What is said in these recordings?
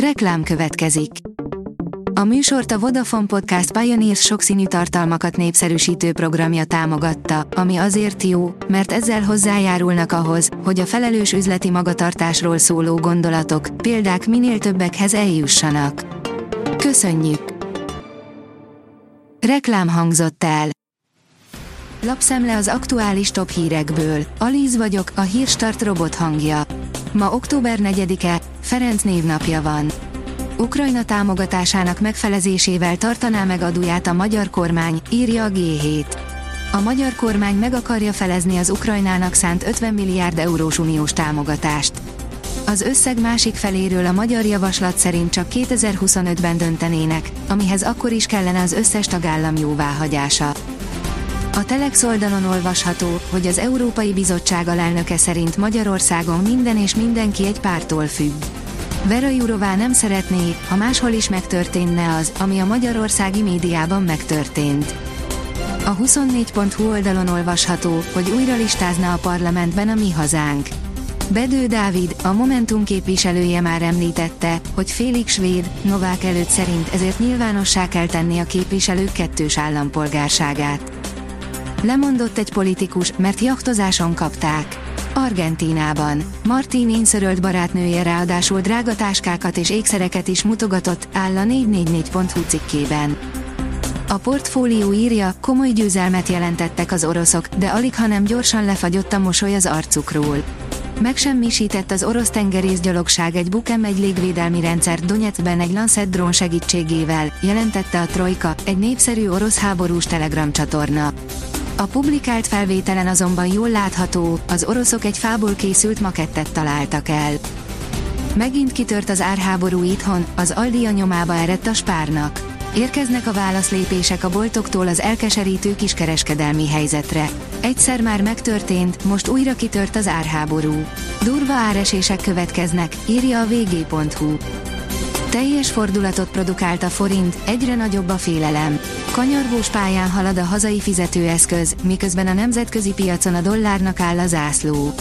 Reklám következik. A műsort a Vodafone Podcast Pioneers sokszínű tartalmakat népszerűsítő programja támogatta, ami azért jó, mert ezzel hozzájárulnak ahhoz, hogy a felelős üzleti magatartásról szóló gondolatok, példák minél többekhez eljussanak. Köszönjük! Reklám hangzott el. Lapszemle az aktuális top hírekből. Alíz vagyok, a hírstart robot hangja. Ma október 4-e, Ferenc névnapja van. Ukrajna támogatásának megfelezésével tartaná meg adóját a magyar kormány, írja a G7. A magyar kormány meg akarja felezni az Ukrajnának szánt 50 milliárd eurós uniós támogatást. Az összeg másik feléről a magyar javaslat szerint csak 2025-ben döntenének, amihez akkor is kellene az összes tagállam jóváhagyása. A Telex oldalon olvasható, hogy az Európai Bizottság alelnöke szerint Magyarországon minden és mindenki egy pártól függ. Vera Jurová nem szeretné, ha máshol is megtörténne az, ami a magyarországi médiában megtörtént. A 24.hu oldalon olvasható, hogy újra listázna a parlamentben a Mi Hazánk. Bedő Dávid, a Momentum képviselője már említette, hogy Félix Svéd, Novák előtt szerint ezért nyilvánossá kell tenni a képviselők kettős állampolgárságát. Lemondott egy politikus, mert jaktozáson kapták. Argentínában. Martin inszörölt barátnője ráadásul drága táskákat és ékszereket is mutogatott, áll a 444.hu cikkében. A portfólió írja, komoly győzelmet jelentettek az oroszok, de alig hanem gyorsan lefagyott a mosoly az arcukról. Megsemmisített az orosz tengerészgyalogság egy Bukem egy légvédelmi rendszert Donetskben egy Lancet drón segítségével, jelentette a Trojka, egy népszerű orosz háborús telegram csatorna. A publikált felvételen azonban jól látható, az oroszok egy fából készült makettet találtak el. Megint kitört az árháború itthon, az Aldia nyomába eredt a spárnak. Érkeznek a válaszlépések a boltoktól az elkeserítő kiskereskedelmi helyzetre. Egyszer már megtörtént, most újra kitört az árháború. Durva áresések következnek, írja a vg.hu. Teljes fordulatot produkált a forint, egyre nagyobb a félelem. Kanyargós pályán halad a hazai fizetőeszköz, miközben a nemzetközi piacon a dollárnak áll a zászló.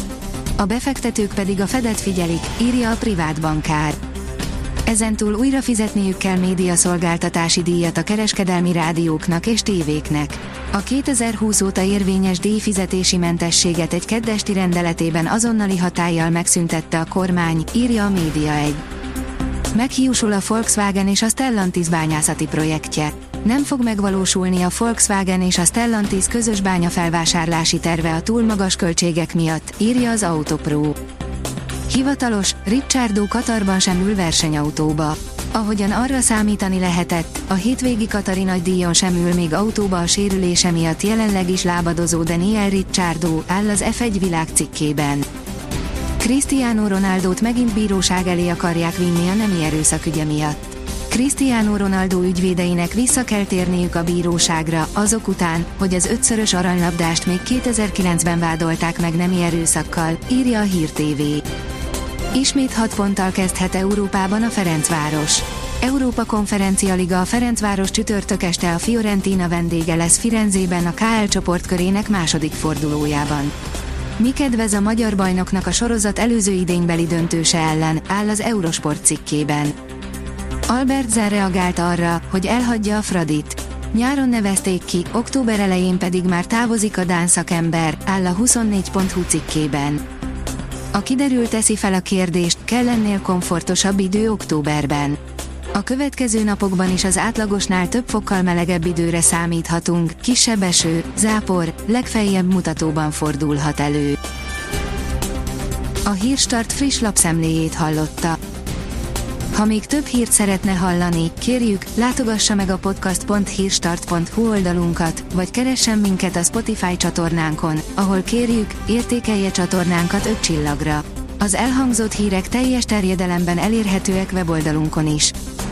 A befektetők pedig a Fedet figyelik, írja a privát bankár. Ezentúl újra fizetniük kell médiaszolgáltatási díjat a kereskedelmi rádióknak és tévéknek. A 2020 óta érvényes díjfizetési mentességet egy keddesti rendeletében azonnali hatállyal megszüntette a kormány, írja a Média 1. Meghiúsul a Volkswagen és a Stellantis bányászati projektje. Nem fog megvalósulni a Volkswagen és a Stellantis közös bányafelvásárlási terve a túl magas költségek miatt, írja az Autopro. Hivatalos, Ricciardo Katarban sem ül versenyautóba. Ahogyan arra számítani lehetett, a hétvégi Katari nagy díjon sem ül még autóba a sérülése miatt jelenleg is lábadozó Daniel Ricciardo, áll az F1 világ cikkében. Cristiano Ronaldót megint bíróság elé akarják vinni a nemi erőszakügye miatt. Cristiano Ronaldo ügyvédeinek vissza kell térniük a bíróságra, azok után, hogy az ötszörös aranylabdást még 2009-ben vádolták meg nemi erőszakkal, írja a Hír TV. Ismét 6 ponttal kezdhet Európában a Ferencváros. Európa Konferencia Liga a Ferencváros csütörtök este a Fiorentina vendége lesz Firenzében a KL csoportkörének második fordulójában. Mi kedvez a magyar bajnoknak a sorozat előző idénybeli döntőse ellen, áll az Eurosport cikkében. Albert Zer reagált arra, hogy elhagyja a Fradit. Nyáron nevezték ki, október elején pedig már távozik a Dán szakember, áll a 24.hu cikkében. A kiderült teszi fel a kérdést, kell ennél komfortosabb idő októberben. A következő napokban is az átlagosnál több fokkal melegebb időre számíthatunk, kisebb eső, zápor, legfeljebb mutatóban fordulhat elő. A Hírstart friss lapszemléjét hallotta. Ha még több hírt szeretne hallani, kérjük, látogassa meg a podcast.hírstart.hu oldalunkat, vagy keressen minket a Spotify csatornánkon, ahol kérjük, értékelje csatornánkat 5 csillagra. Az elhangzott hírek teljes terjedelemben elérhetőek weboldalunkon is.